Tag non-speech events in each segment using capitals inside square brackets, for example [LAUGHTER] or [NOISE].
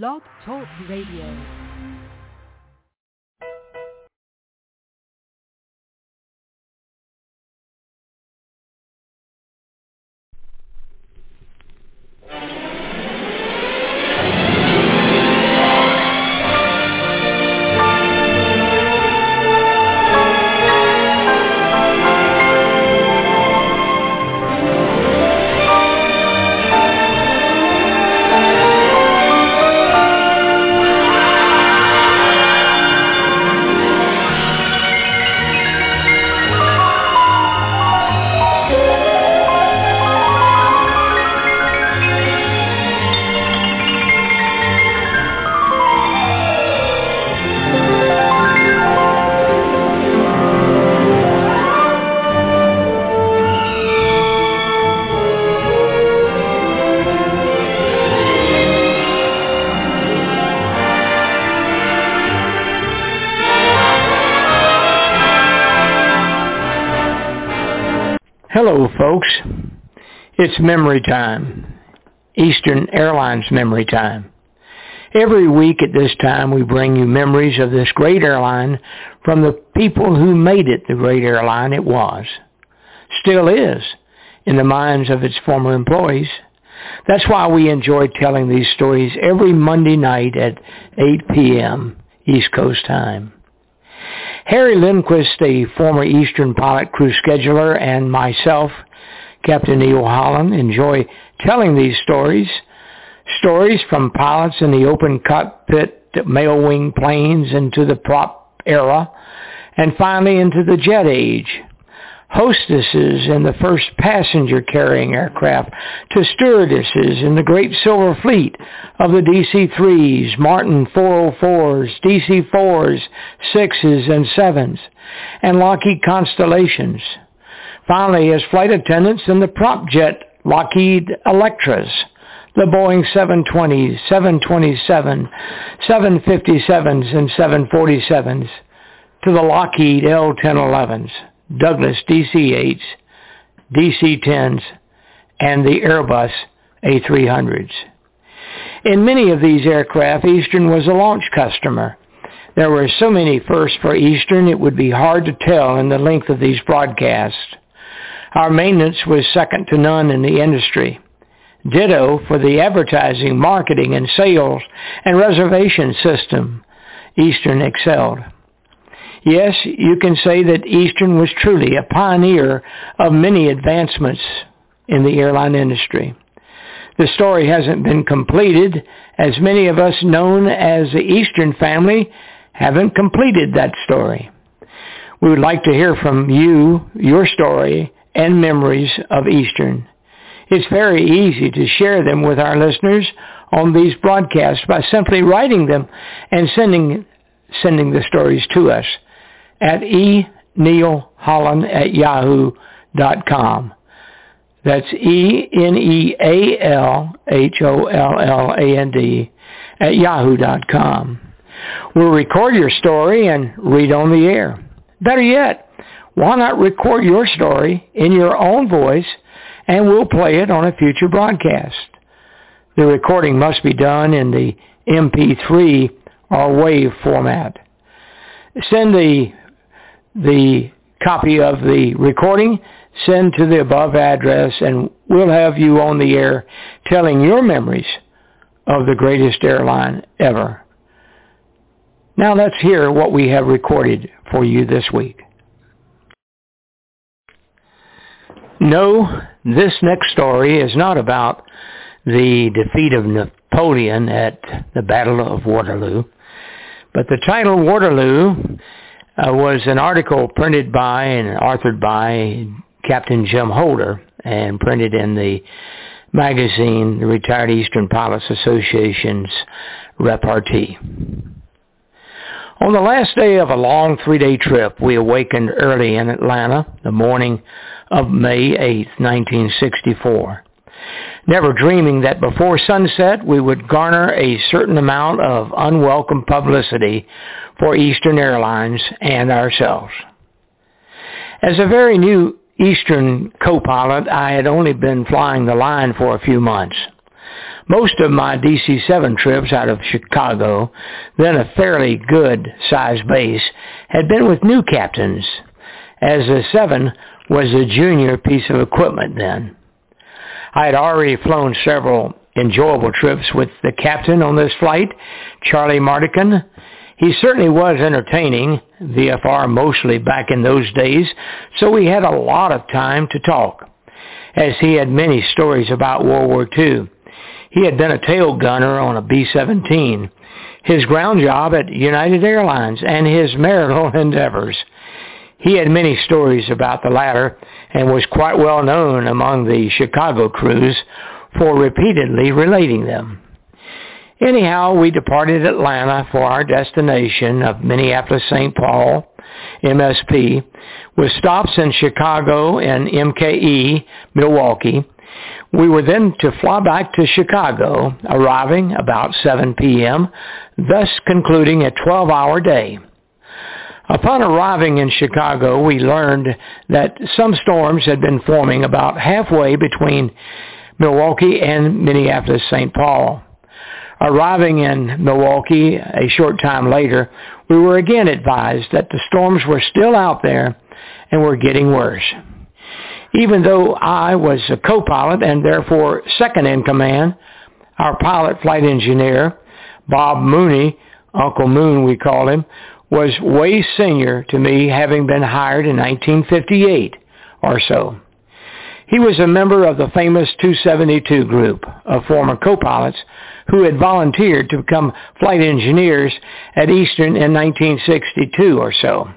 Blog Talk Radio. Folks. It's memory time. Eastern Airlines memory time. Every week at this time, we bring you memories of this great airline from the people who made it the great airline it was, still is, in the minds of its former employees. That's why we enjoy telling these stories every Monday night at 8 p.m. East Coast time. Harry Lindquist, a former Eastern pilot crew scheduler, and myself, Captain Neal Holland, enjoy telling these stories. Stories from pilots in the open cockpit mail wing planes into the prop era, and finally into the jet age hostesses in the first passenger-carrying aircraft to stewardesses in the great silver fleet of the DC-3s, Martin 404s, DC-4s, 6s, and 7s, and Lockheed Constellations. Finally, as flight attendants in the prop jet Lockheed Electras, the Boeing 720s, 727, 757s, and 747s, to the Lockheed L-1011s. Douglas DC-8s, DC-10s, and the Airbus A300s. In many of these aircraft, Eastern was a launch customer. There were so many firsts for Eastern, it would be hard to tell in the length of these broadcasts. Our maintenance was second to none in the industry. Ditto for the advertising, marketing, and sales and reservation system. Eastern excelled. Yes, you can say that Eastern was truly a pioneer of many advancements in the airline industry. The story hasn't been completed as many of us known as the Eastern family haven't completed that story. We would like to hear from you, your story, and memories of Eastern. It's very easy to share them with our listeners on these broadcasts by simply writing them and sending, sending the stories to us at enealholland at yahoo.com. That's E-N-E-A-L-H-O-L-L-A-N-D at yahoo.com. We'll record your story and read on the air. Better yet, why not record your story in your own voice and we'll play it on a future broadcast. The recording must be done in the MP3 or WAV format. Send the the copy of the recording, send to the above address, and we'll have you on the air telling your memories of the greatest airline ever. Now let's hear what we have recorded for you this week. No, this next story is not about the defeat of Napoleon at the Battle of Waterloo, but the title Waterloo uh, was an article printed by and authored by Captain Jim Holder and printed in the magazine, the Retired Eastern Pilots Association's Repartee. On the last day of a long three-day trip, we awakened early in Atlanta, the morning of May 8, 1964. Never dreaming that before sunset we would garner a certain amount of unwelcome publicity for Eastern Airlines and ourselves. As a very new Eastern co-pilot, I had only been flying the line for a few months. Most of my DC-7 trips out of Chicago, then a fairly good-sized base, had been with new captains, as the 7 was a junior piece of equipment then. I had already flown several enjoyable trips with the captain on this flight, Charlie Mardican. He certainly was entertaining, VFR mostly back in those days, so we had a lot of time to talk, as he had many stories about World War II. He had been a tail gunner on a B-17, his ground job at United Airlines, and his marital [LAUGHS] endeavors. He had many stories about the latter and was quite well known among the Chicago crews for repeatedly relating them. Anyhow, we departed Atlanta for our destination of Minneapolis-St. Paul, MSP, with stops in Chicago and MKE, Milwaukee. We were then to fly back to Chicago, arriving about 7 p.m., thus concluding a 12-hour day. Upon arriving in Chicago, we learned that some storms had been forming about halfway between Milwaukee and Minneapolis-St. Paul. Arriving in Milwaukee a short time later, we were again advised that the storms were still out there and were getting worse. Even though I was a co-pilot and therefore second in command, our pilot flight engineer, Bob Mooney, Uncle Moon we called him, was way senior to me having been hired in 1958 or so. He was a member of the famous 272 group of former co-pilots who had volunteered to become flight engineers at Eastern in 1962 or so.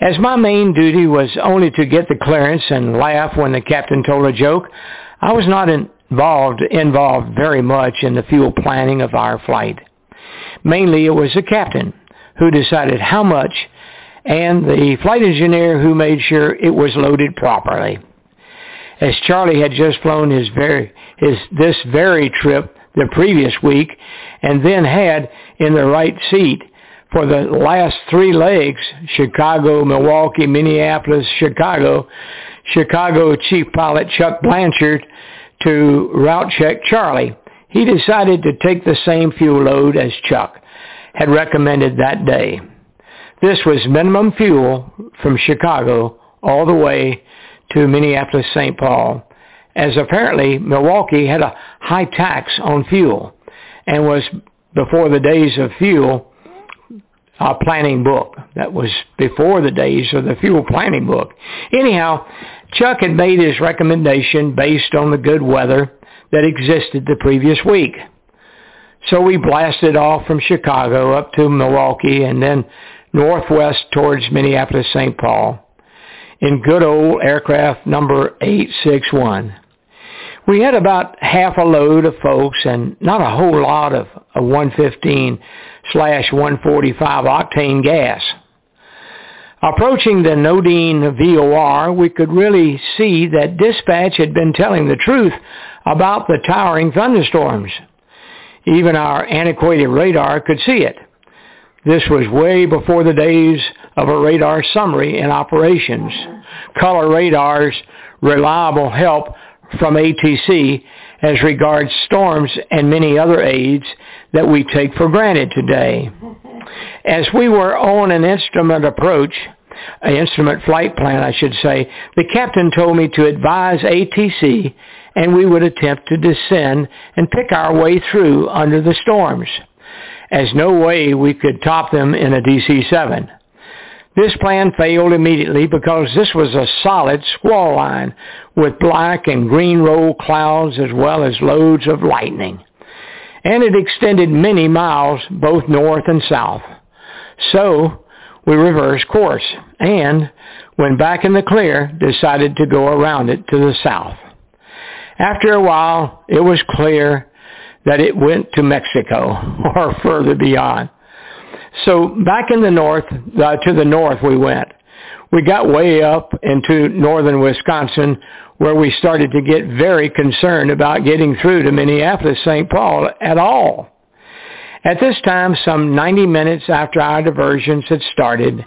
As my main duty was only to get the clearance and laugh when the captain told a joke, I was not involved involved very much in the fuel planning of our flight. Mainly it was the captain who decided how much and the flight engineer who made sure it was loaded properly as Charlie had just flown his very his this very trip the previous week and then had in the right seat for the last three legs, Chicago, Milwaukee, Minneapolis, Chicago, Chicago Chief Pilot Chuck Blanchard to route check Charlie. He decided to take the same fuel load as Chuck had recommended that day. This was minimum fuel from Chicago all the way to Minneapolis-St. Paul, as apparently Milwaukee had a high tax on fuel and was before the days of fuel planning book. That was before the days of the fuel planning book. Anyhow, Chuck had made his recommendation based on the good weather that existed the previous week. So we blasted off from Chicago up to Milwaukee and then northwest towards Minneapolis-St. Paul in good old aircraft number 861. We had about half a load of folks and not a whole lot of 115 slash 145 octane gas. Approaching the Nodine VOR, we could really see that dispatch had been telling the truth about the towering thunderstorms. Even our antiquated radar could see it. This was way before the days of a radar summary in operations. Color radar's reliable help from ATC as regards storms and many other aids that we take for granted today. As we were on an instrument approach, an instrument flight plan, I should say, the captain told me to advise ATC and we would attempt to descend and pick our way through under the storms, as no way we could top them in a DC-7. This plan failed immediately because this was a solid squall line with black and green roll clouds as well as loads of lightning. And it extended many miles both north and south. So we reversed course and, when back in the clear, decided to go around it to the south. After a while, it was clear that it went to Mexico [LAUGHS] or further beyond. So back in the north, uh, to the north we went. We got way up into northern Wisconsin where we started to get very concerned about getting through to Minneapolis, St. Paul at all. At this time, some 90 minutes after our diversions had started,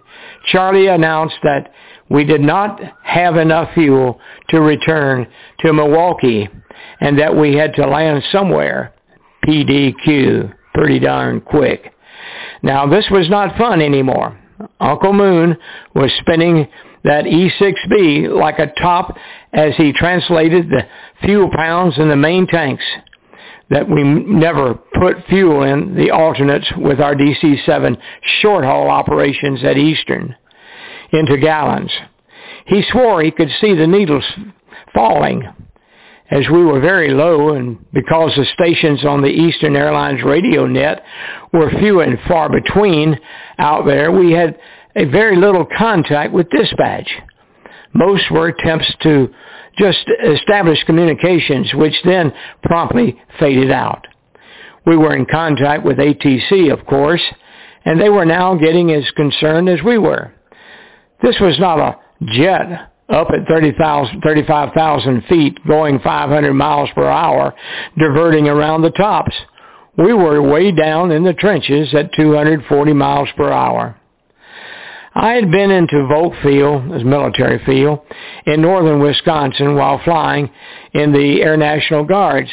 Charlie announced that we did not have enough fuel to return to Milwaukee and that we had to land somewhere, PDQ, pretty darn quick. Now this was not fun anymore. Uncle Moon was spinning that E6B like a top as he translated the fuel pounds in the main tanks that we never put fuel in the alternates with our DC-7 short haul operations at Eastern into gallons. He swore he could see the needles falling as we were very low and because the stations on the Eastern Airlines radio net were few and far between out there, we had a very little contact with dispatch. Most were attempts to just establish communications, which then promptly faded out. We were in contact with ATC, of course, and they were now getting as concerned as we were. This was not a jet up at 35,000 feet going 500 miles per hour diverting around the tops. We were way down in the trenches at 240 miles per hour. I had been into Volk Field, as military field, in northern Wisconsin while flying in the Air National Guards.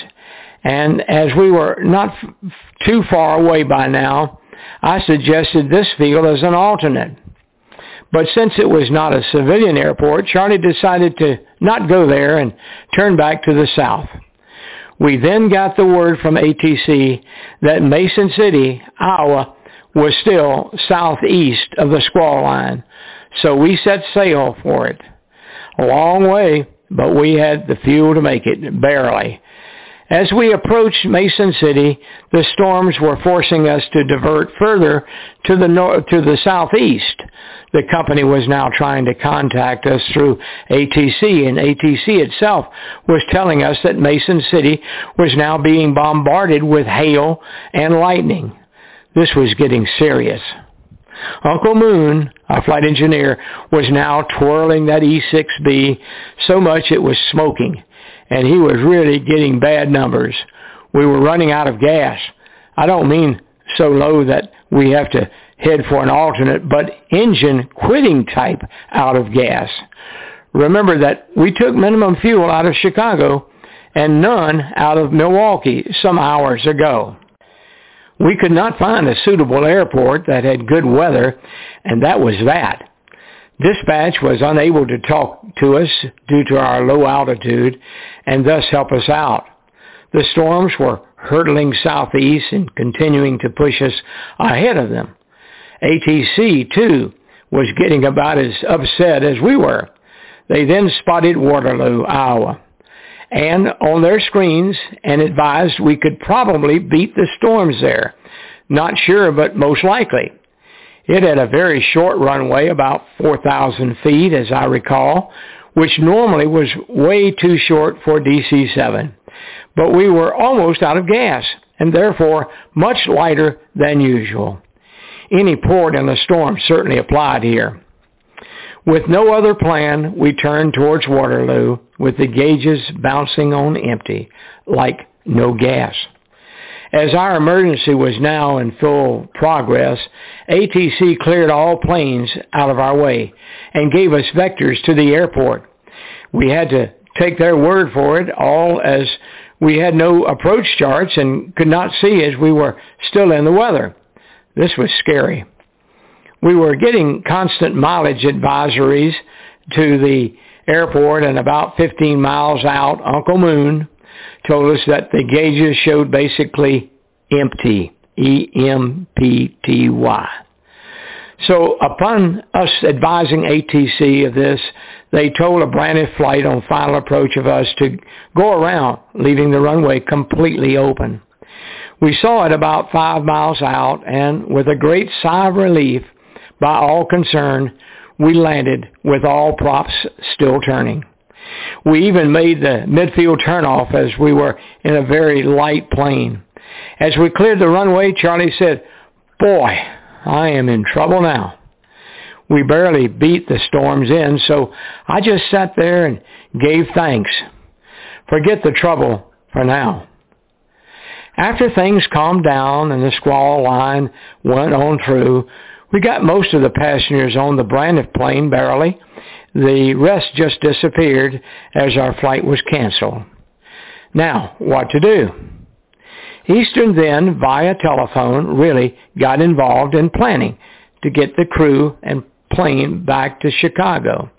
And as we were not f- too far away by now, I suggested this field as an alternate. But since it was not a civilian airport, Charlie decided to not go there and turn back to the south. We then got the word from ATC that Mason City, Iowa, was still southeast of the squall line, so we set sail for it. A long way, but we had the fuel to make it, barely. As we approached Mason City, the storms were forcing us to divert further to the north, to the southeast. The company was now trying to contact us through ATC, and ATC itself was telling us that Mason City was now being bombarded with hail and lightning. This was getting serious. Uncle Moon, our flight engineer, was now twirling that E6B so much it was smoking, and he was really getting bad numbers. We were running out of gas. I don't mean so low that we have to head for an alternate, but engine quitting type out of gas. Remember that we took minimum fuel out of Chicago and none out of Milwaukee some hours ago. We could not find a suitable airport that had good weather, and that was that. Dispatch was unable to talk to us due to our low altitude and thus help us out. The storms were hurtling southeast and continuing to push us ahead of them. ATC, too, was getting about as upset as we were. They then spotted Waterloo, Iowa and on their screens and advised we could probably beat the storms there. Not sure, but most likely. It had a very short runway, about 4,000 feet, as I recall, which normally was way too short for DC-7. But we were almost out of gas, and therefore much lighter than usual. Any port in a storm certainly applied here. With no other plan, we turned towards Waterloo with the gauges bouncing on empty, like no gas. As our emergency was now in full progress, ATC cleared all planes out of our way and gave us vectors to the airport. We had to take their word for it, all as we had no approach charts and could not see as we were still in the weather. This was scary we were getting constant mileage advisories to the airport and about 15 miles out, Uncle Moon told us that the gauges showed basically empty, E-M-P-T-Y. So upon us advising ATC of this, they told a Braniff flight on final approach of us to go around, leaving the runway completely open. We saw it about five miles out, and with a great sigh of relief, by all concerned, we landed with all props still turning. We even made the midfield turnoff as we were in a very light plane. As we cleared the runway, Charlie said, boy, I am in trouble now. We barely beat the storms in, so I just sat there and gave thanks. Forget the trouble for now. After things calmed down and the squall line went on through, we got most of the passengers on the Braniff plane barely. The rest just disappeared as our flight was canceled. Now, what to do? Eastern then, via telephone, really got involved in planning to get the crew and plane back to Chicago.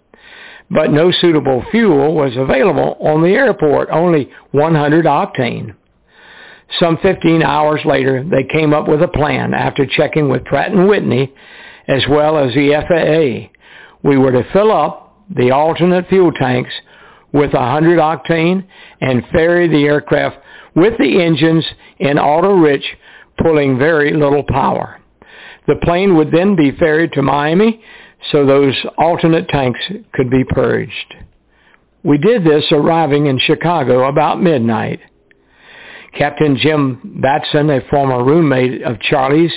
But no suitable fuel was available on the airport, only 100 octane. Some 15 hours later, they came up with a plan after checking with Pratt & Whitney as well as the FAA. We were to fill up the alternate fuel tanks with 100 octane and ferry the aircraft with the engines in auto-rich, pulling very little power. The plane would then be ferried to Miami so those alternate tanks could be purged. We did this arriving in Chicago about midnight. Captain Jim Batson, a former roommate of Charlie's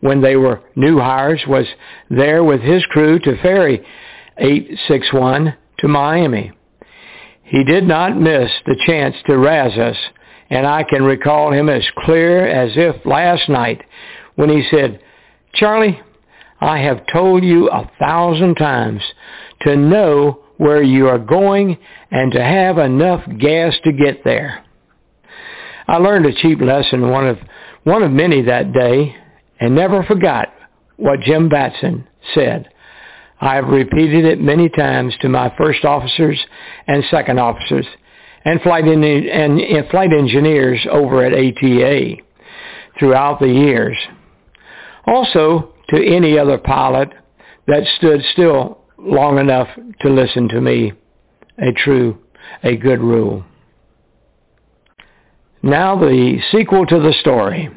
when they were new hires, was there with his crew to ferry 861 to Miami. He did not miss the chance to razz us, and I can recall him as clear as if last night when he said, Charlie, I have told you a thousand times to know where you are going and to have enough gas to get there. I learned a cheap lesson, one of, one of many that day, and never forgot what Jim Batson said. I have repeated it many times to my first officers and second officers and flight, and, and flight engineers over at ATA throughout the years. Also, to any other pilot that stood still long enough to listen to me, a true, a good rule. Now the sequel to the story.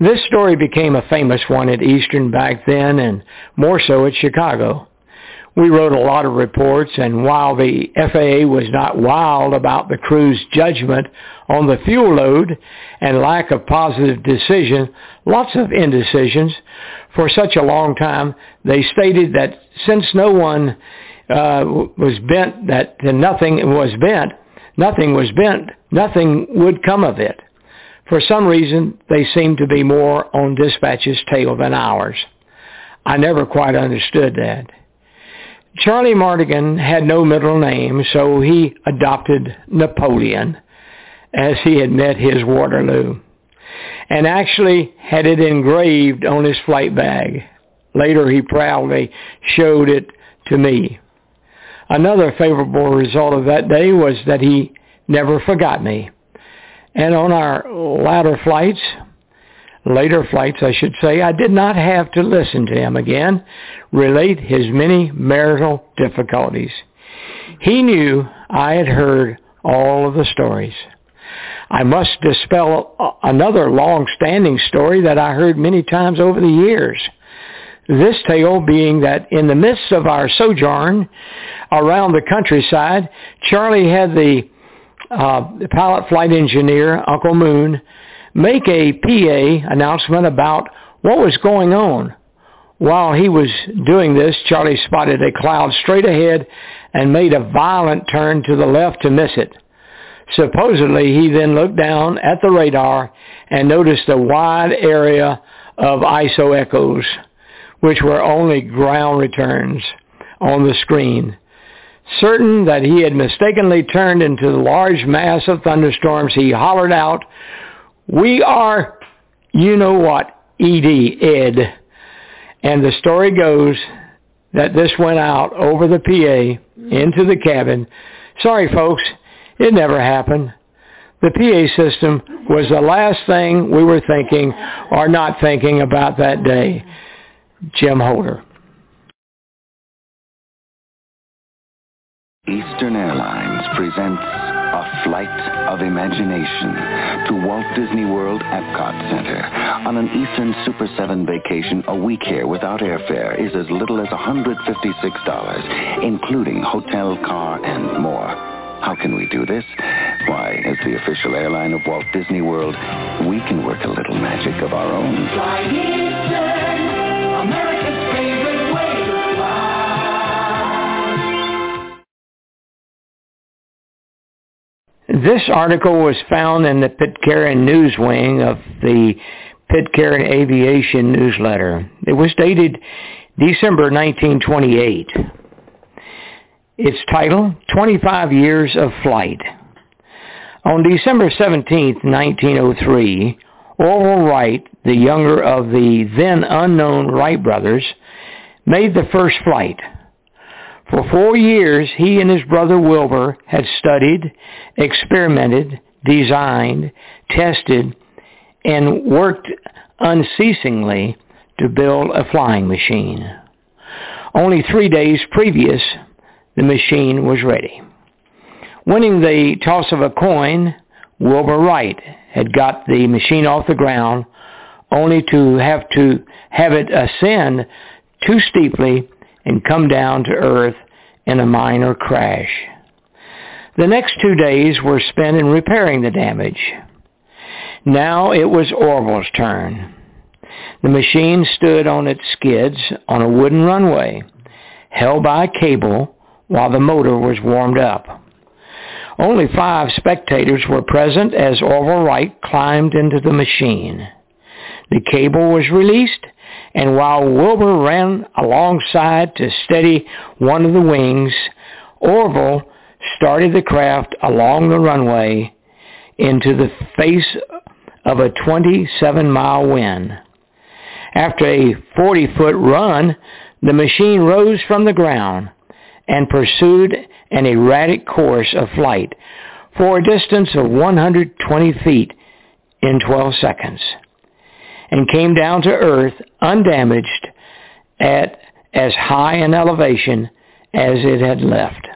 This story became a famous one at Eastern back then and more so at Chicago. We wrote a lot of reports and while the FAA was not wild about the crew's judgment on the fuel load and lack of positive decision, lots of indecisions, for such a long time, they stated that since no one uh, was bent, that nothing was bent, nothing was bent, nothing would come of it. For some reason, they seemed to be more on dispatch's tail than ours. I never quite understood that. Charlie Mardigan had no middle name, so he adopted Napoleon as he had met his Waterloo and actually had it engraved on his flight bag. Later he proudly showed it to me. Another favorable result of that day was that he never forgot me. And on our latter flights, later flights I should say, I did not have to listen to him again relate his many marital difficulties. He knew I had heard all of the stories. I must dispel another long-standing story that I heard many times over the years. This tale being that in the midst of our sojourn around the countryside, Charlie had the, uh, the pilot flight engineer, Uncle Moon, make a PA announcement about what was going on. While he was doing this, Charlie spotted a cloud straight ahead and made a violent turn to the left to miss it. Supposedly, he then looked down at the radar and noticed a wide area of ISO echoes, which were only ground returns on the screen. Certain that he had mistakenly turned into the large mass of thunderstorms, he hollered out, we are, you know what, ED, Ed. And the story goes that this went out over the PA into the cabin. Sorry, folks, it never happened. The PA system was the last thing we were thinking or not thinking about that day. Jim Holder. Eastern Airlines presents A Flight of Imagination to Walt Disney World Epcot Center. On an Eastern Super 7 vacation, a week here without airfare is as little as $156, including hotel, car, and more. How can we do this? Why, as the official airline of Walt Disney World, we can work a little magic of our own. This article was found in the Pitcairn News Wing of the Pitcairn Aviation Newsletter. It was dated December 1928. Its title, 25 Years of Flight. On December 17, 1903, Orville Wright, the younger of the then unknown Wright brothers, made the first flight. For four years, he and his brother Wilbur had studied, experimented, designed, tested, and worked unceasingly to build a flying machine. Only three days previous, the machine was ready. Winning the toss of a coin, Wilbur Wright had got the machine off the ground only to have to have it ascend too steeply and come down to earth in a minor crash. The next two days were spent in repairing the damage. Now it was Orville's turn. The machine stood on its skids on a wooden runway, held by a cable while the motor was warmed up. Only five spectators were present as Orville Wright climbed into the machine. The cable was released, and while Wilbur ran alongside to steady one of the wings, Orville started the craft along the runway into the face of a 27-mile wind. After a 40-foot run, the machine rose from the ground and pursued an erratic course of flight for a distance of 120 feet in 12 seconds and came down to earth undamaged at as high an elevation as it had left.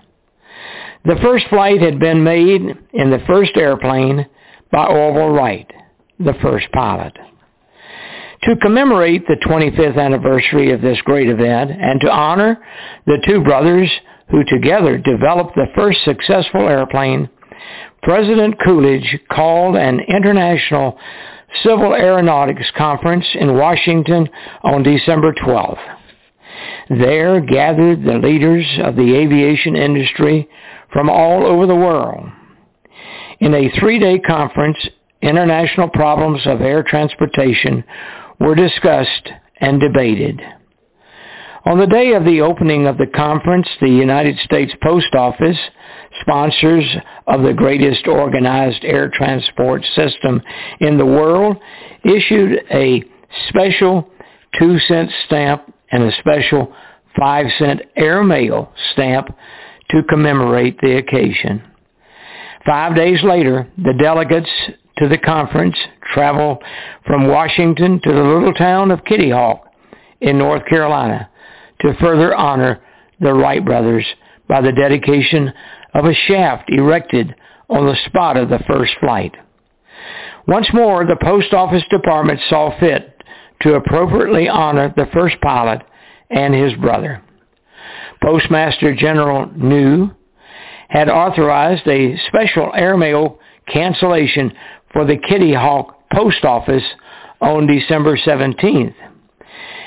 The first flight had been made in the first airplane by Orville Wright, the first pilot. To commemorate the 25th anniversary of this great event and to honor the two brothers who together developed the first successful airplane, President Coolidge called an international civil aeronautics conference in Washington on December 12th. There gathered the leaders of the aviation industry from all over the world. In a three-day conference, international problems of air transportation were discussed and debated. On the day of the opening of the conference, the United States Post Office, sponsors of the greatest organized air transport system in the world, issued a special two cent stamp and a special five cent airmail stamp to commemorate the occasion. Five days later, the delegates to the conference traveled from Washington to the little town of Kitty Hawk in North Carolina to further honor the Wright brothers by the dedication of a shaft erected on the spot of the first flight. Once more, the Post Office Department saw fit to appropriately honor the first pilot and his brother. Postmaster General New had authorized a special airmail cancellation for the Kitty Hawk Post Office on December 17th.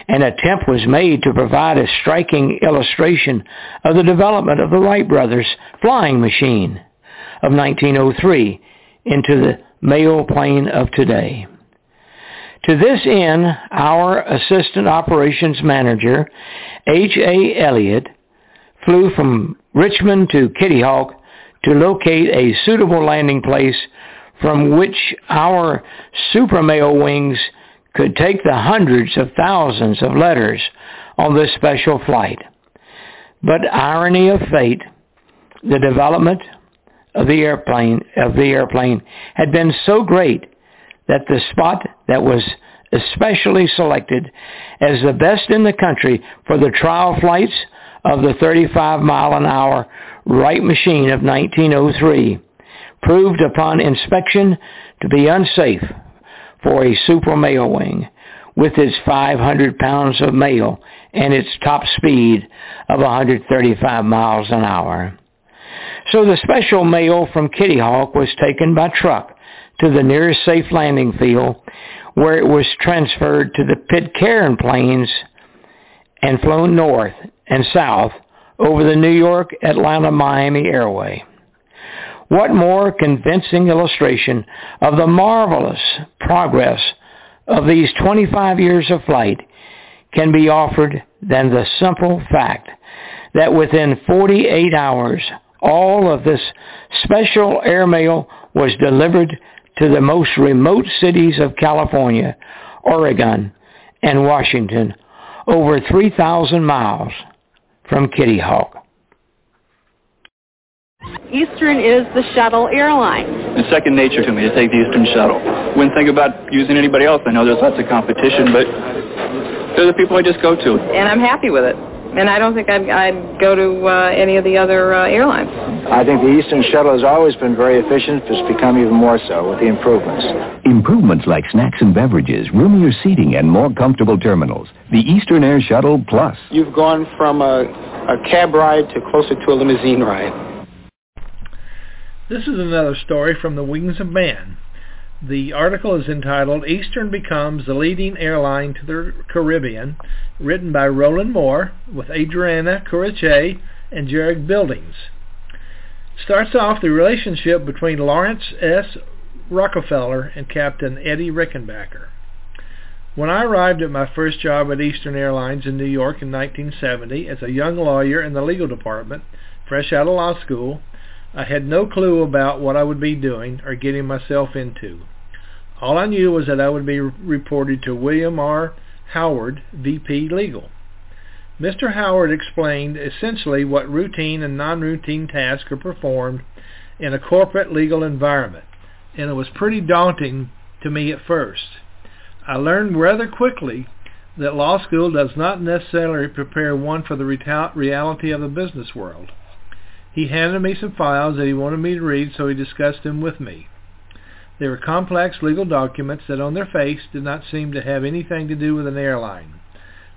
An attempt was made to provide a striking illustration of the development of the Wright brothers' flying machine of 1903 into the mail plane of today. To this end, our Assistant Operations Manager, H.A. Elliott, flew from Richmond to Kitty Hawk to locate a suitable landing place from which our super mail wings could take the hundreds of thousands of letters on this special flight. But irony of fate, the development of the airplane of the airplane had been so great that the spot that was especially selected as the best in the country for the trial flights of the 35 mile an hour Wright machine of 1903 proved upon inspection to be unsafe for a super mail wing with its 500 pounds of mail and its top speed of 135 miles an hour. So the special mail from Kitty Hawk was taken by truck to the nearest safe landing field where it was transferred to the Pitcairn Planes and flown north and south over the New York, Atlanta, Miami airway. What more convincing illustration of the marvelous progress of these 25 years of flight can be offered than the simple fact that within 48 hours, all of this special airmail was delivered to the most remote cities of California, Oregon, and Washington, over 3,000 miles from Kitty Hawk. Eastern is the shuttle airline. It's second nature to me to take the Eastern shuttle. Wouldn't think about using anybody else. I know there's lots of competition, but they're the people I just go to. And I'm happy with it. And I don't think I'd, I'd go to uh, any of the other uh, airlines. I think the Eastern shuttle has always been very efficient. It's become even more so with the improvements. Improvements like snacks and beverages, roomier seating, and more comfortable terminals. The Eastern Air Shuttle Plus. You've gone from a, a cab ride to closer to a limousine ride. This is another story from the Wings of Man. The article is entitled Eastern Becomes the Leading Airline to the Caribbean, written by Roland Moore with Adriana Courichet and Jared Billings. Starts off the relationship between Laurance S. Rockefeller and Captain Eddie Rickenbacker. When I arrived at my first job at Eastern Airlines in New York in 1970 as a young lawyer in the legal department, fresh out of law school, I had no clue about what I would be doing or getting myself into. All I knew was that I would be reported to William R. Howard, VP Legal. Mr. Howard explained essentially what routine and non-routine tasks are performed in a corporate legal environment, and it was pretty daunting to me at first. I learned rather quickly that law school does not necessarily prepare one for the reality of the business world. He handed me some files that he wanted me to read, so he discussed them with me. They were complex legal documents that on their face did not seem to have anything to do with an airline.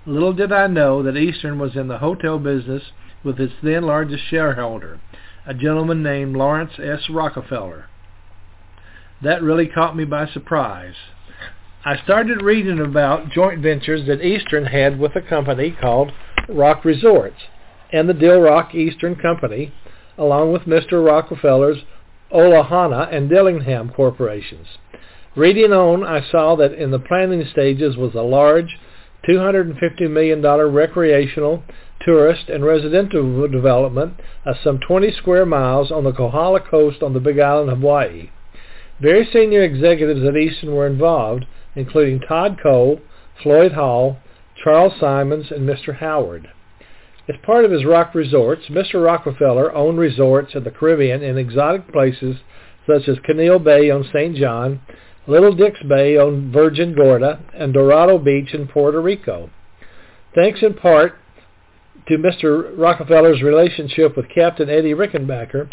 Little did I know that Eastern was in the hotel business with its then largest shareholder, a gentleman named Laurance S. Rockefeller. That really caught me by surprise. I started reading about joint ventures that Eastern had with a company called Rock Resorts and the Dill Rock Eastern Company, along with Mr. Rockefeller's Olohana and Dillingham corporations. Reading on, I saw that in the planning stages was a large $250 million recreational, tourist, and residential development of some 20 square miles on the Kohala coast on the Big Island of Hawaii. Very senior executives at Eastern were involved, including Todd Cole, Floyd Hall, Charles Simons, and Mr. Howard. As part of his rock resorts, Mr. Rockefeller owned resorts in the Caribbean in exotic places such as Caneel Bay on St. John, Little Dix Bay on Virgin Gorda, and Dorado Beach in Puerto Rico. Thanks in part to Mr. Rockefeller's relationship with Captain Eddie Rickenbacker,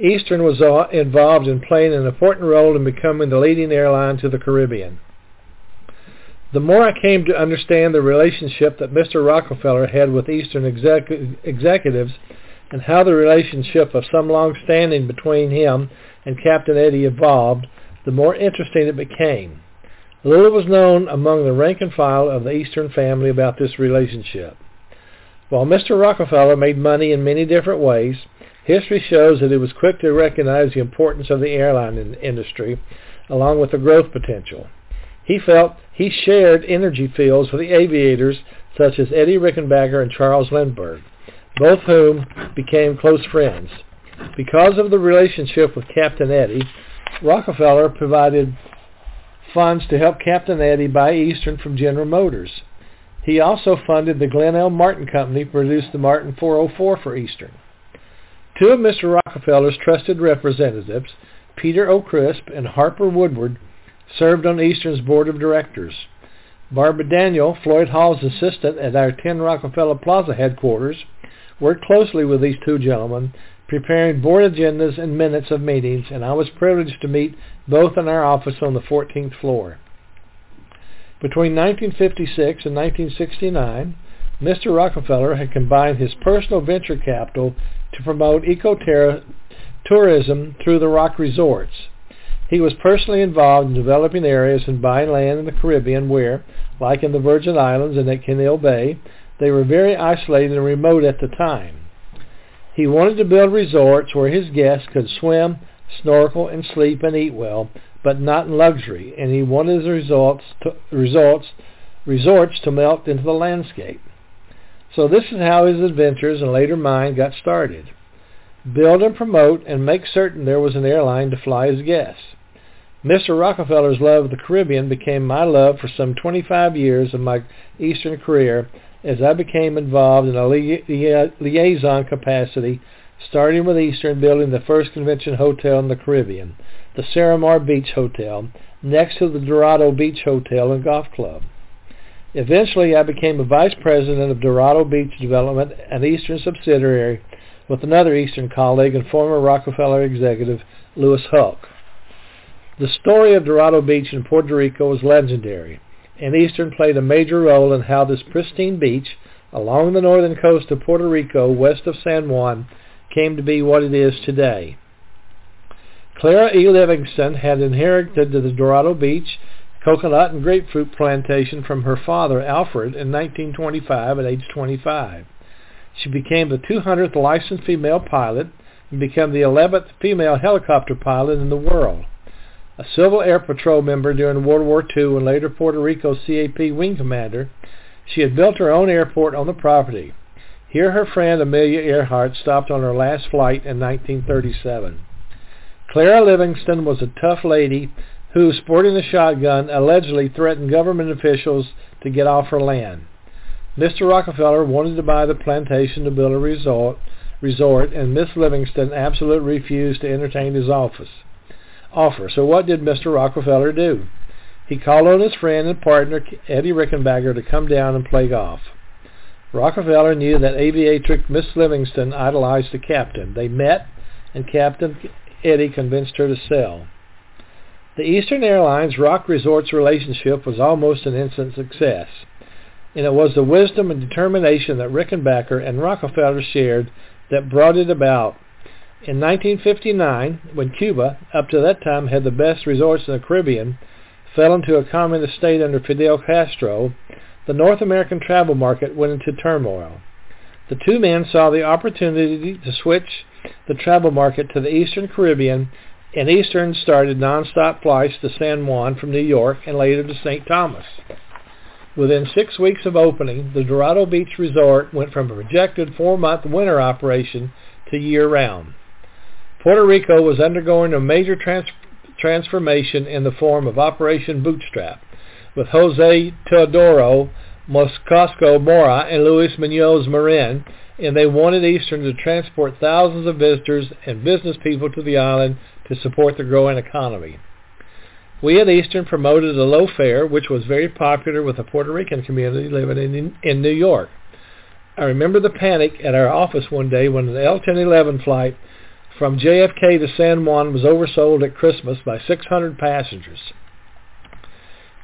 Eastern was uh, involved in playing an important role in becoming the leading airline to the Caribbean. The more I came to understand the relationship that Mr. Rockefeller had with Eastern exec- executives and how the relationship of some long standing between him and Captain Eddie evolved, the more interesting it became. Little was known among the rank and file of the Eastern family about this relationship. While Mr. Rockefeller made money in many different ways, history shows that he was quick to recognize the importance of the airline in industry, along with the growth potential. He felt he shared energy fields with the aviators such as Eddie Rickenbacker and Charles Lindbergh, both whom became close friends. Because of the relationship with Captain Eddie, Rockefeller provided funds to help Captain Eddie buy Eastern from General Motors. He also funded the Glenn L. Martin Company to produce the Martin 404 for Eastern. Two of Mr. Rockefeller's trusted representatives, Peter O. Crisp and Harper Woodward, served on Eastern's board of directors. Barbara Daniel, Floyd Hall's assistant at our 10 Rockefeller Plaza headquarters, worked closely with these two gentlemen, preparing board agendas and minutes of meetings, and I was privileged to meet both in our office on the 14th floor. Between 1956 and 1969, Mr. Rockefeller had combined his personal venture capital to promote ecotourism through the rock resorts. He was personally involved in developing areas and buying land in the Caribbean where, like in the Virgin Islands and at Caneel Bay, they were very isolated and remote at the time. He wanted to build resorts where his guests could swim, snorkel, and sleep and eat well, but not in luxury, and he wanted his results to, results, resorts to melt into the landscape. So this is how his adventures and later mine got started. Build and promote and make certain there was an airline to fly his guests. Mr. Rockefeller's love of the Caribbean became my love for some 25 years of my Eastern career as I became involved in a li- liaison capacity, starting with Eastern building the first convention hotel in the Caribbean, the Cerromar Beach Hotel, next to the Dorado Beach Hotel and Golf Club. Eventually, I became a vice president of Dorado Beach Development, an Eastern subsidiary, with another Eastern colleague and former Rockefeller executive, Louis Hulk. The story of Dorado Beach in Puerto Rico is legendary, and Eastern played a major role in how this pristine beach along the northern coast of Puerto Rico west of San Juan came to be what it is today. Clara E. Livingston had inherited the Dorado Beach coconut and grapefruit plantation from her father, Alfred, in 1925 at age 25. She became the 200th licensed female pilot and became the 11th female helicopter pilot in the world. A Civil Air Patrol member during World War II and later Puerto Rico CAP wing commander, she had built her own airport on the property. Here her friend Amelia Earhart stopped on her last flight in 1937. Clara Livingston was a tough lady who, sporting a shotgun, allegedly threatened government officials to get off her land. Mr. Rockefeller wanted to buy the plantation to build a resort, resort and Miss Livingston absolutely refused to entertain his office offer. So what did Mr. Rockefeller do? He called on his friend and partner Eddie Rickenbacker to come down and play golf. Rockefeller knew that aviatrix Miss Livingston idolized the captain. They met, and Captain Eddie convinced her to sell. The Eastern Airlines Rock Resorts relationship was almost an instant success, and it was the wisdom and determination that Rickenbacker and Rockefeller shared that brought it about. In 1959, when Cuba, up to that time had the best resorts in the Caribbean, fell into a communist state under Fidel Castro, the North American travel market went into turmoil. The two men saw the opportunity to switch the travel market to the Eastern Caribbean and Eastern started nonstop flights to San Juan from New York and later to St. Thomas. Within six weeks of opening, the Dorado Beach Resort went from a projected four-month winter operation to year-round. Puerto Rico was undergoing a major trans- transformation in the form of Operation Bootstrap, with Jose Teodoro Moscoso Mora and Luis Munoz Marin, and they wanted Eastern to transport thousands of visitors and business people to the island to support the growing economy. We at Eastern promoted a low fare, which was very popular with the Puerto Rican community living in, in New York. I remember the panic at our office one day when an L-1011 flight from JFK to San Juan was oversold at Christmas by 600 passengers.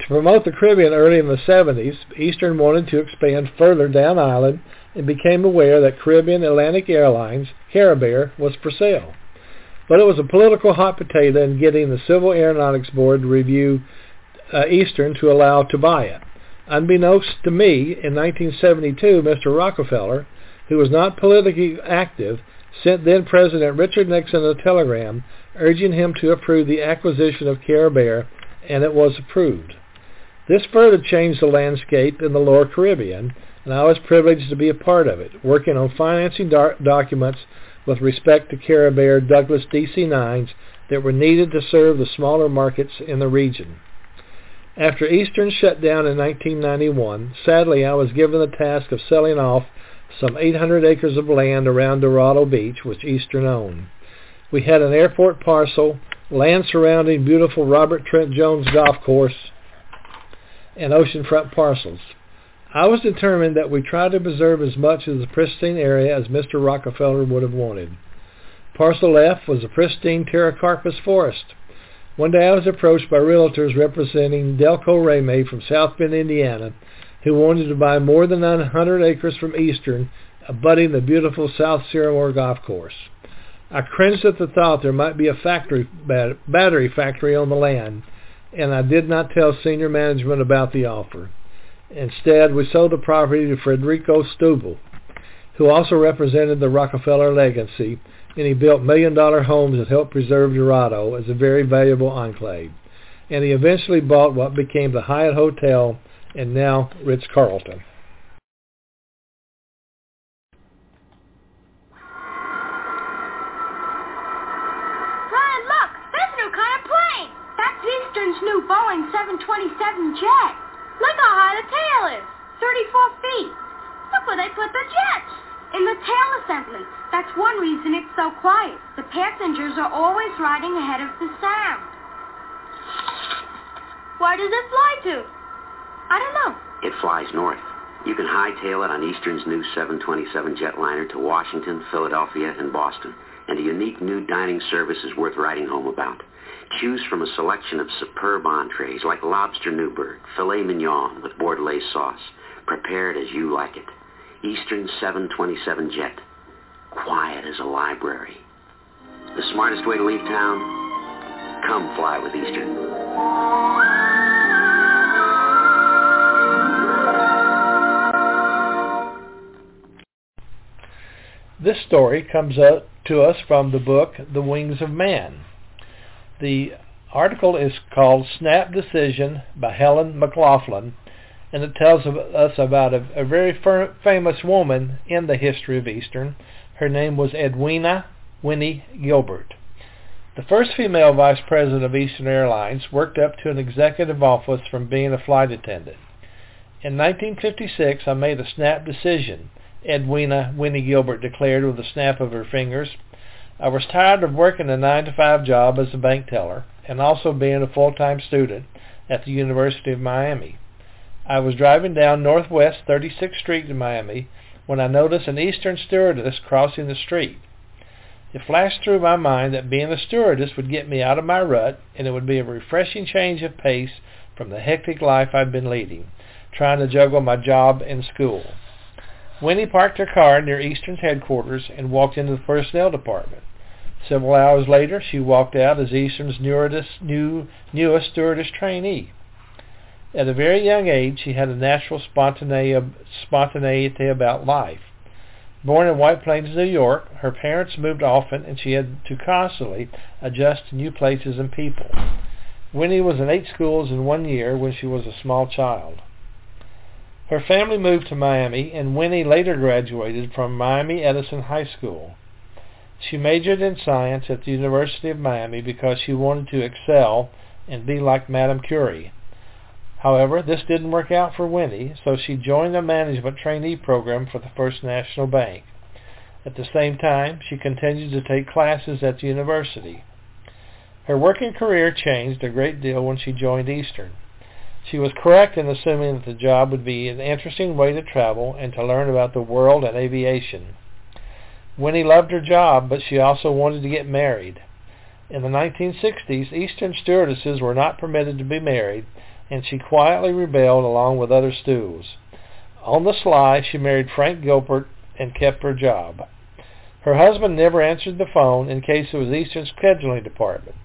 To promote the Caribbean early in the 70s, Eastern wanted to expand further down island and became aware that Caribbean Atlantic Airlines, Caribair, was for sale. But it was a political hot potato in getting the Civil Aeronautics Board to review uh, Eastern to allow to buy it. Unbeknownst to me, in 1972, Mr. Rockefeller, who was not politically active, sent then President Richard Nixon a telegram urging him to approve the acquisition of Caribair, and it was approved. This further changed the landscape in the lower Caribbean, and I was privileged to be a part of it, working on financing doc- documents with respect to Caribair Douglas DC-9s that were needed to serve the smaller markets in the region. After Eastern shut down in 1991, sadly I was given the task of selling off some 800 acres of land around Dorado Beach, which Eastern owned. We had an airport parcel, land surrounding beautiful Robert Trent Jones golf course, and oceanfront parcels. I was determined that we try to preserve as much of the pristine area as Mr. Rockefeller would have wanted. Parcel F was a pristine pterocarpus forest. One day I was approached by realtors representing Delco Remy from South Bend, Indiana, who wanted to buy more than 900 acres from Eastern, abutting the beautiful South Cerromar Golf Course. I cringed at the thought there might be a factory battery factory on the land, and I did not tell senior management about the offer. Instead, we sold the property to Federico Stubel, who also represented the Rockefeller legacy, and he built million-dollar homes that helped preserve Dorado as a very valuable enclave. And he eventually bought what became the Hyatt Hotel and now Ritz-Carlton. Brian, look, this new kind of plane. That's Eastern's new Boeing 727 jet. Look how high the tail is, 34 feet. Look where they put the jets, in the tail assembly. That's one reason it's so quiet. The passengers are always riding ahead of the sound. Where does it fly to? I don't know. It flies north. You can hightail it on Eastern's new 727 jetliner to Washington, Philadelphia, and Boston. And a unique new dining service is worth writing home about. Choose from a selection of superb entrees like lobster Newburg, filet mignon with Bordelaise sauce, prepared as you like it. Eastern 727 jet. Quiet as a library. The smartest way to leave town? Come fly with Eastern. This story comes up to us from the book The Wings of Man. The article is called Snap Decision by Helen McLaughlin, and it tells us about a, a very fir- famous woman in the history of Eastern. Her name was Edwina Winnie Gilbert. The first female vice president of Eastern Airlines worked up to an executive office from being a flight attendant. In 1956, I made a snap decision Edwina Winnie Gilbert declared with a snap of her fingers. I was tired of working a 9 to 5 job as a bank teller and also being a full-time student at the University of Miami. I was driving down Northwest 36th Street in Miami when I noticed an Eastern stewardess crossing the street. It flashed through my mind that being a stewardess would get me out of my rut and it would be a refreshing change of pace from the hectic life I'd been leading, trying to juggle my job and school. Winnie parked her car near Eastern's headquarters and walked into the personnel department. Several hours later, she walked out as Eastern's newest, new, newest stewardess trainee. At a very young age, she had a natural spontaneity about life. Born in White Plains, New York, her parents moved often and she had to constantly adjust to new places and people. Winnie was in eight schools in one year when she was a small child. Her family moved to Miami, and Winnie later graduated from Miami Edison High School. She majored in science at the University of Miami because she wanted to excel and be like Madame Curie. However, this didn't work out for Winnie, so she joined the management trainee program for the First National Bank. At the same time, she continued to take classes at the university. Her working career changed a great deal when she joined Eastern. She was correct in assuming that the job would be an interesting way to travel and to learn about the world and aviation. Winnie loved her job, but she also wanted to get married. In the 1960s, Eastern stewardesses were not permitted to be married, and she quietly rebelled along with other stews. On the sly, she married Frank Gilbert and kept her job. Her husband never answered the phone in case it was Eastern's scheduling department.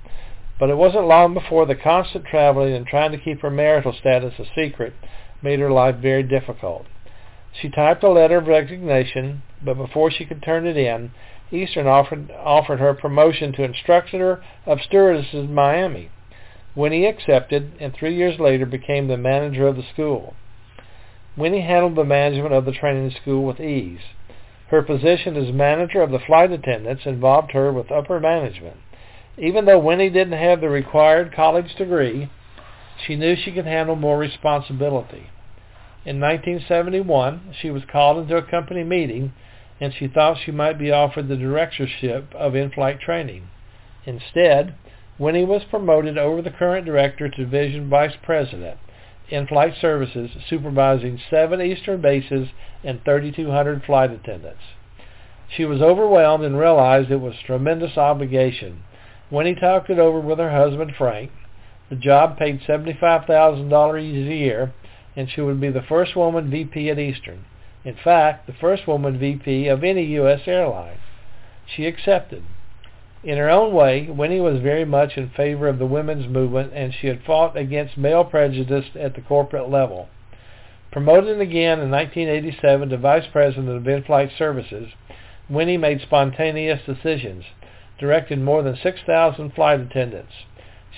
But it wasn't long before the constant traveling and trying to keep her marital status a secret made her life very difficult. She typed a letter of resignation, but before she could turn it in, Eastern offered, offered her promotion to instructor of stewardesses in Miami. Winnie accepted, and three years later became the manager of the school. Winnie handled the management of the training school with ease. Her position as manager of the flight attendants involved her with upper management. Even though Winnie didn't have the required college degree, she knew she could handle more responsibility. In 1971, she was called into a company meeting and she thought she might be offered the directorship of in-flight training. Instead, Winnie was promoted over the current director to division vice president, in-flight services, supervising seven Eastern bases and 3,200 flight attendants. She was overwhelmed and realized it was a tremendous obligation when he talked it over with her husband Frank, the job paid $75,000 a year, and she would be the first woman VP at Eastern. In fact, the first woman VP of any U.S. airline. She accepted. In her own way, Winnie was very much in favor of the women's movement, and she had fought against male prejudice at the corporate level. Promoted again in 1987 to Vice President of In-Flight Services, Winnie made spontaneous decisions directed more than 6,000 flight attendants.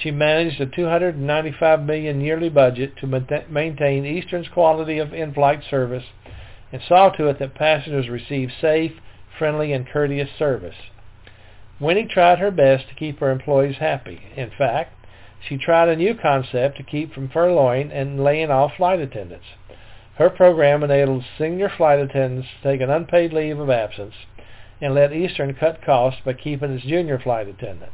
She managed a 295 million yearly budget to maintain Eastern's quality of in-flight service and saw to it that passengers received safe, friendly, and courteous service. Winnie tried her best to keep her employees happy. In fact, She tried a new concept to keep from furloughing and laying off flight attendants. Her program enabled senior flight attendants to take an unpaid leave of absence and let Eastern cut costs by keeping its junior flight attendants.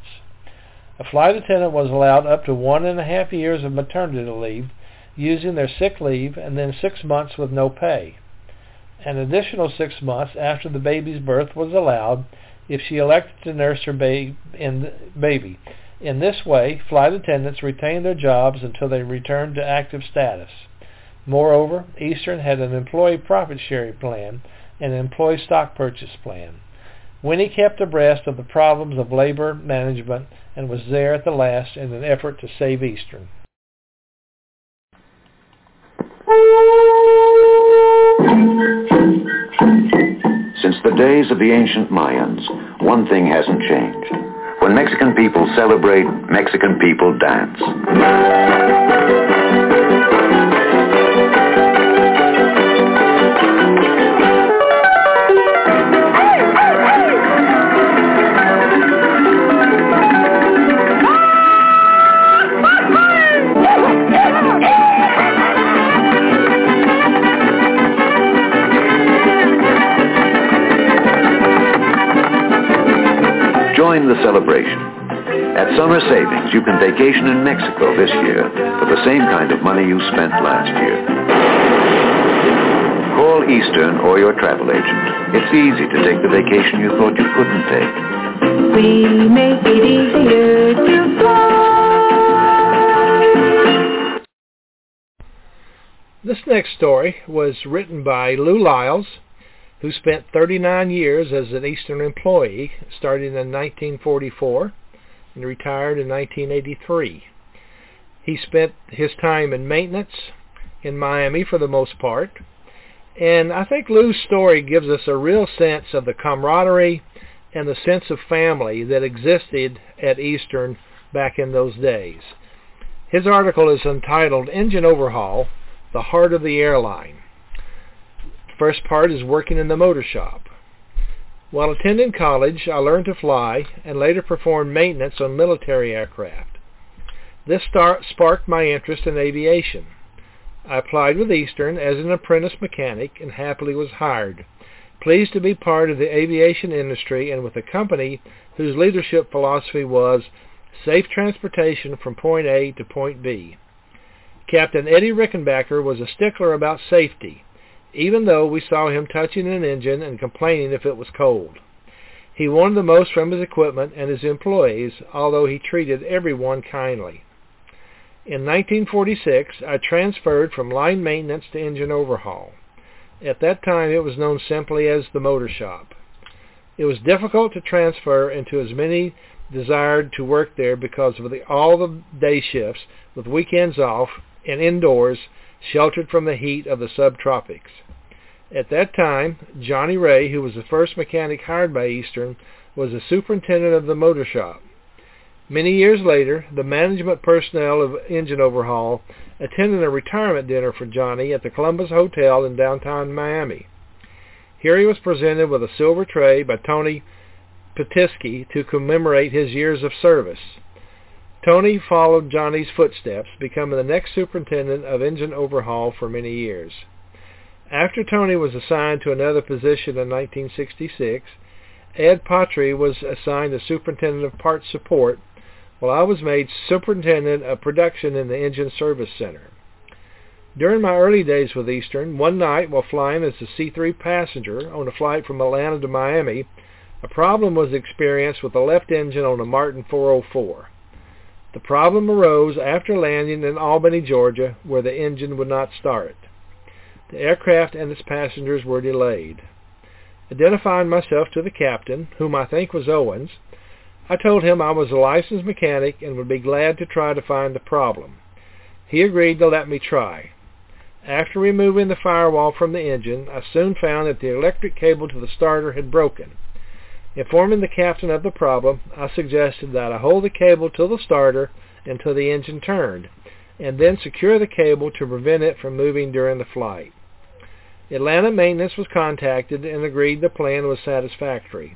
A flight attendant was allowed up to one and a half years of maternity leave using their sick leave and then six months with no pay. An additional six months after the baby's birth was allowed if she elected to nurse her baby. In this way, flight attendants retained their jobs until they returned to active status. Moreover, Eastern had an employee profit sharing plan and an employee stock purchase plan. Winnie kept abreast of the problems of labor management and was there at the last in an effort to save Eastern. Since the days of the ancient Mayans, one thing hasn't changed. When Mexican people celebrate, Mexican people dance. Summer Savings, you can vacation in Mexico this year for the same kind of money you spent last year. Call Eastern or your travel agent. It's easy to take the vacation you thought you couldn't take. We make it easier to fly. This next story was written by Lou Lyles, who spent 39 years as an Eastern employee, starting in 1944 and retired in 1983. He spent his time in maintenance in Miami for the most part, and I think Lou's story gives us a real sense of the camaraderie and the sense of family that existed at Eastern back in those days. His article is entitled Engine Overhaul, The Heart of the Airline. First part is working in the motor shop. While attending college, I learned to fly and later performed maintenance on military aircraft. This start sparked my interest in aviation. I applied with Eastern as an apprentice mechanic and happily was hired, pleased to be part of the aviation industry and with a company whose leadership philosophy was safe transportation from point A to point B. Captain Eddie Rickenbacker was a stickler about safety even though we saw him touching an engine and complaining if it was cold. He wanted the most from his equipment and his employees, although he treated everyone kindly. In 1946, I transferred from line maintenance to engine overhaul. At that time, it was known simply as the motor shop. It was difficult to transfer into as many desired to work there because of the, all the day shifts with weekends off and indoors sheltered from the heat of the subtropics. At that time, Johnny Ray, who was the first mechanic hired by Eastern, was the superintendent of the motor shop. Many years later, the management personnel of Engine Overhaul attended a retirement dinner for Johnny at the Columbus Hotel in downtown Miami. Here he was presented with a silver tray by Tony Petisky to commemorate his years of service. Tony followed Johnny's footsteps, becoming the next superintendent of engine overhaul for many years. After Tony was assigned to another position in 1966, Ed Patry was assigned as superintendent of parts support, while I was made superintendent of production in the engine service center. During my early days with Eastern, one night while flying as a C3 passenger on a flight from Atlanta to Miami, a problem was experienced with the left engine on a Martin 404. The problem arose after landing in Albany, Georgia, where the engine would not start. The aircraft and its passengers were delayed. Identifying myself to the captain, whom I think was Owens, I told him I was a licensed mechanic and would be glad to try to find the problem. He agreed to let me try. After removing the firewall from the engine, I soon found that the electric cable to the starter had broken. Informing the captain of the problem, I suggested that I hold the cable to the starter until the engine turned, and then secure the cable to prevent it from moving during the flight. Atlanta maintenance was contacted and agreed the plan was satisfactory.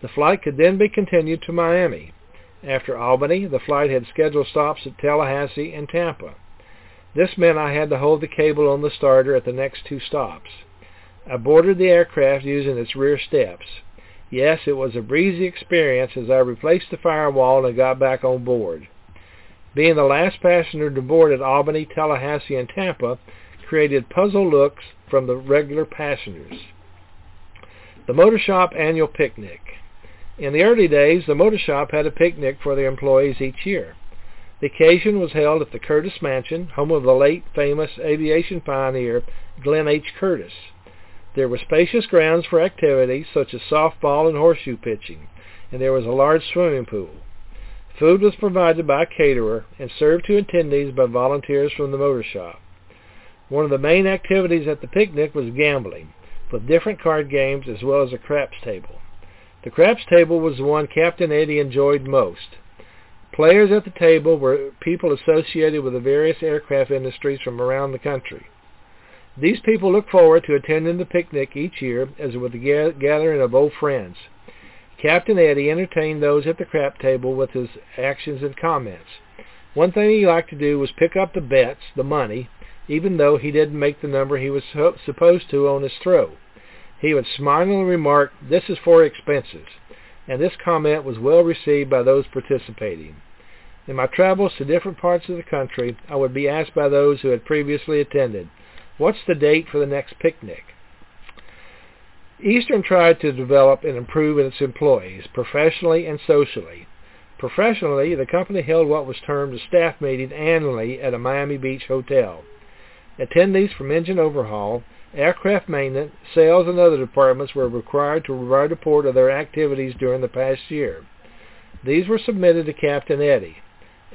The flight could then be continued to Miami. After Albany, the flight had scheduled stops at Tallahassee and Tampa. This meant I had to hold the cable on the starter at the next two stops. I boarded the aircraft using its rear steps. Yes, it was a breezy experience as I replaced the firewall and got back on board. Being the last passenger to board at Albany, Tallahassee, and Tampa created puzzled looks from the regular passengers. The Motor Shop Annual Picnic. In the early days, the Motor Shop had a picnic for their employees each year. The occasion was held at the Curtiss Mansion, home of the late famous aviation pioneer Glenn H. Curtiss. There were spacious grounds for activities such as softball and horseshoe pitching, and there was a large swimming pool. Food was provided by a caterer and served to attendees by volunteers from the motor shop. One of the main activities at the picnic was gambling, with different card games as well as a craps table. The craps table was the one Captain Eddie enjoyed most. Players at the table were people associated with the various aircraft industries from around the country. These people look forward to attending the picnic each year as with a gathering of old friends. Captain Eddie entertained those at the crap table with his actions and comments. One thing he liked to do was pick up the bets, the money, even though he didn't make the number he was supposed to on his throw. He would smilingly remark, this is for expenses, and this comment was well received by those participating. In my travels to different parts of the country, I would be asked by those who had previously attended, What's the date for the next picnic? Eastern tried to develop and improve its employees, professionally and socially. Professionally, the company held what was termed a staff meeting annually at a Miami Beach hotel. Attendees from engine overhaul, aircraft maintenance, sales, and other departments were required to provide a report of their activities during the past year. These were submitted to Captain Eddie.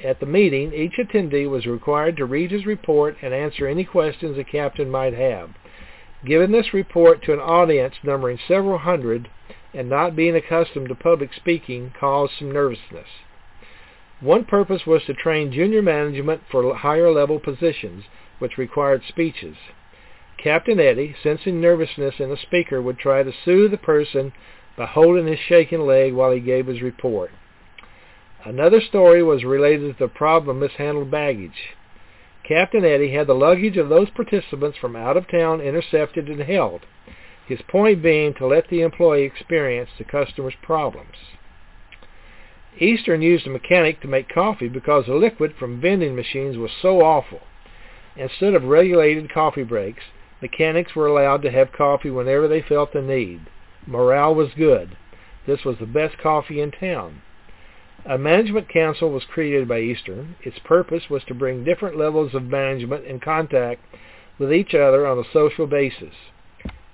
At the meeting, each attendee was required to read his report and answer any questions the captain might have. Giving this report to an audience numbering several hundred and not being accustomed to public speaking caused some nervousness. One purpose was to train junior management for higher level positions, which required speeches. Captain Eddie, sensing nervousness in a speaker, would try to soothe the person by holding his shaking leg while he gave his report. Another story was related to the problem of mishandled baggage. Captain Eddie had the luggage of those participants from out of town intercepted and held, his point being to let the employee experience the customer's problems. Eastern used a mechanic to make coffee because the liquid from vending machines was so awful. Instead of regulated coffee breaks, mechanics were allowed to have coffee whenever they felt the need. Morale was good. This was the best coffee in town. A management council was created by Eastern. Its purpose was to bring different levels of management in contact with each other on a social basis.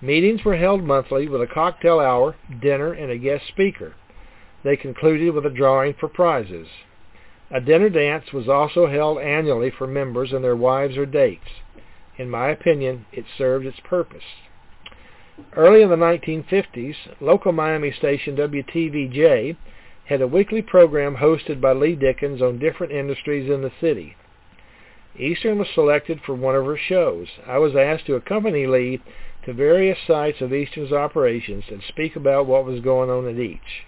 Meetings were held monthly with a cocktail hour, dinner, and a guest speaker. They concluded with a drawing for prizes. A dinner dance was also held annually for members and their wives or dates. In my opinion, it served its purpose. Early in the 1950s, local Miami station WTVJ had a weekly program hosted by Lee Dickens on different industries in the city. Eastern was selected for one of her shows. I was asked to accompany Lee to various sites of Eastern's operations and speak about what was going on at each.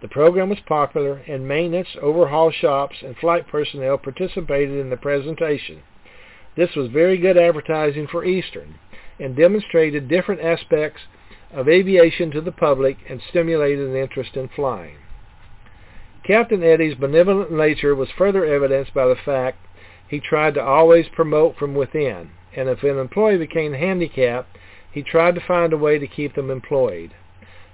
The program was popular, and maintenance, overhaul shops, and flight personnel participated in the presentation. This was very good advertising for Eastern and demonstrated different aspects of aviation to the public and stimulated an interest in flying. Captain Eddie's benevolent nature was further evidenced by the fact he tried to always promote from within, and if an employee became handicapped, he tried to find a way to keep them employed.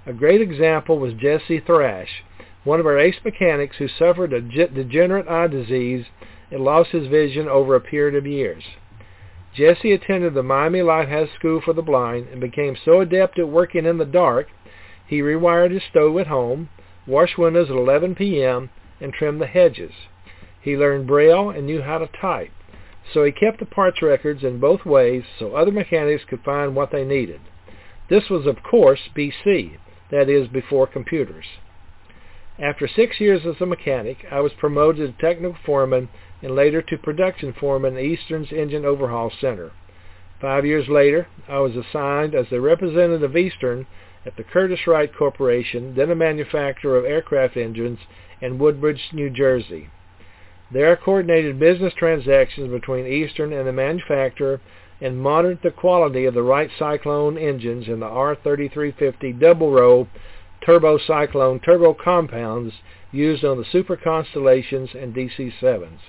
A great example was Jesse Thrash, one of our ace mechanics who suffered a degenerate eye disease and lost his vision over a period of years. Jesse attended the Miami Lighthouse School for the Blind and became so adept at working in the dark, he rewired his stove at home, washed windows at 11 p.m., and trim the hedges. He learned Braille and knew how to type, so he kept the parts records in both ways so other mechanics could find what they needed. This was, of course, BC, that is, before computers. After six years as a mechanic, I was promoted to technical foreman and later to production foreman at Eastern's Engine Overhaul Center. Five years later, I was assigned as the representative of Eastern at the Curtiss-Wright Corporation, then a manufacturer of aircraft engines in Woodbridge, New Jersey. There coordinated business transactions between Eastern and the manufacturer and monitored the quality of the Wright Cyclone engines in the R3350 double-row turbo cyclone turbo compounds used on the Super Constellations and DC-7s.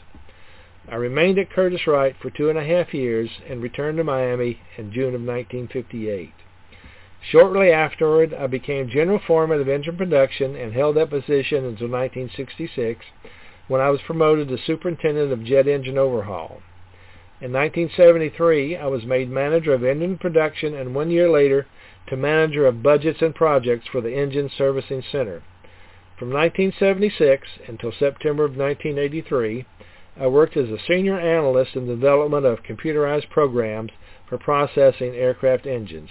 I remained at Curtiss-Wright for two and a half years and returned to Miami in June of 1958. Shortly afterward, I became general foreman of engine production and held that position until 1966 when I was promoted to superintendent of jet engine overhaul. In 1973, I was made manager of engine production and one year later to manager of budgets and projects for the Engine Servicing Center. From 1976 until September of 1983, I worked as a senior analyst in the development of computerized programs for processing aircraft engines.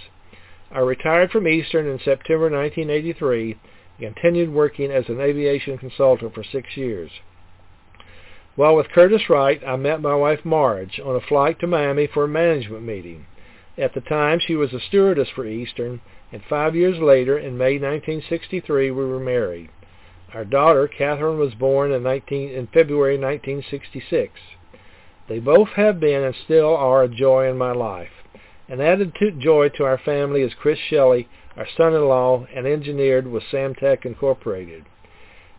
I retired from Eastern in September 1983 and continued working as an aviation consultant for six years. While with Curtiss-Wright, I met my wife Marge on a flight to Miami for a management meeting. At the time, she was a stewardess for Eastern, and five years later, in May 1963, we were married. Our daughter, Catherine, was born in, 19, in February 1966. They both have been and still are a joy in my life. An added joy to our family is Chris Shelley, our son-in-law, and engineered with Samtec Incorporated.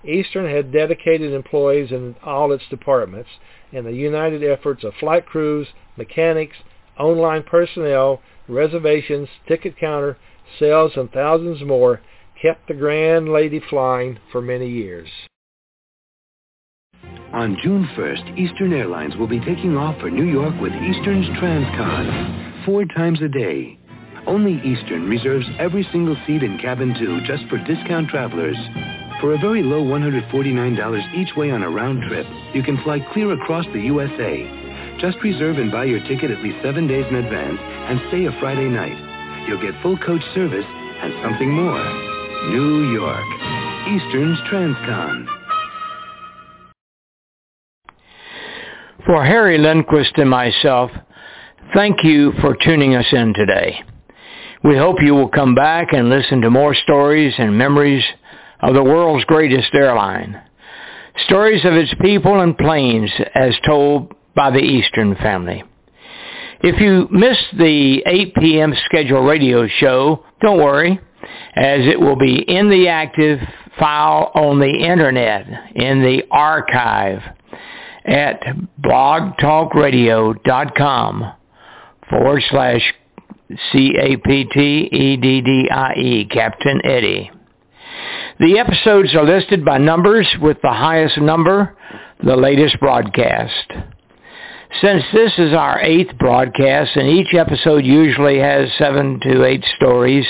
Eastern had dedicated employees in all its departments, and the united efforts of flight crews, mechanics, online personnel, reservations, ticket counter, sales, and thousands more kept the Grand Lady flying for many years. On June 1st, Eastern Airlines will be taking off for New York with Eastern's Transcon, four times a day. Only Eastern reserves every single seat in cabin 2 just for discount travelers. For a very low $149 each way on a round trip, you can fly clear across the USA. Just reserve and buy your ticket at least seven days in advance and stay a Friday night. You'll get full coach service and something more. New York. Eastern's Transcon. For Harry Lindquist and myself, thank you for tuning us in today. We hope you will come back and listen to more stories and memories of the world's greatest airline. Stories of its people and planes as told by the Eastern family. If you missed the 8 p.m. scheduled radio show, don't worry, as it will be in the active file on the internet, in the archive at blogtalkradio.com forward slash C-A-P-T-E-D-D-I-E, Captain Eddie. The episodes are listed by numbers with the highest number, the latest broadcast. Since this is our eighth broadcast and each episode usually has seven to eight stories,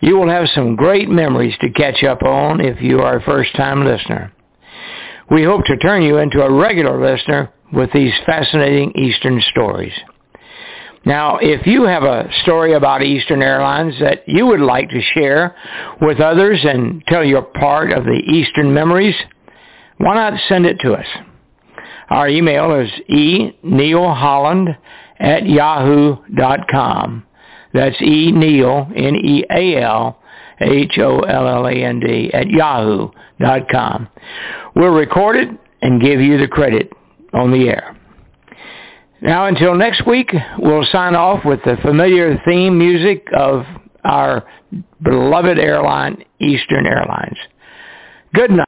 you will have some great memories to catch up on if you are a first-time listener. We hope to turn you into a regular listener with these fascinating Eastern stories. Now, if you have a story about Eastern Airlines that you would like to share with others and tell your part of the Eastern memories, why not send it to us? Our email is enealholland at yahoo.com. That's e neal, N-E-A-L, H-O-L-L-A-N-D, at yahoo.com. We'll record it and give you the credit on the air. Now until next week, we'll sign off with the familiar theme music of our beloved airline, Eastern Airlines. Good night.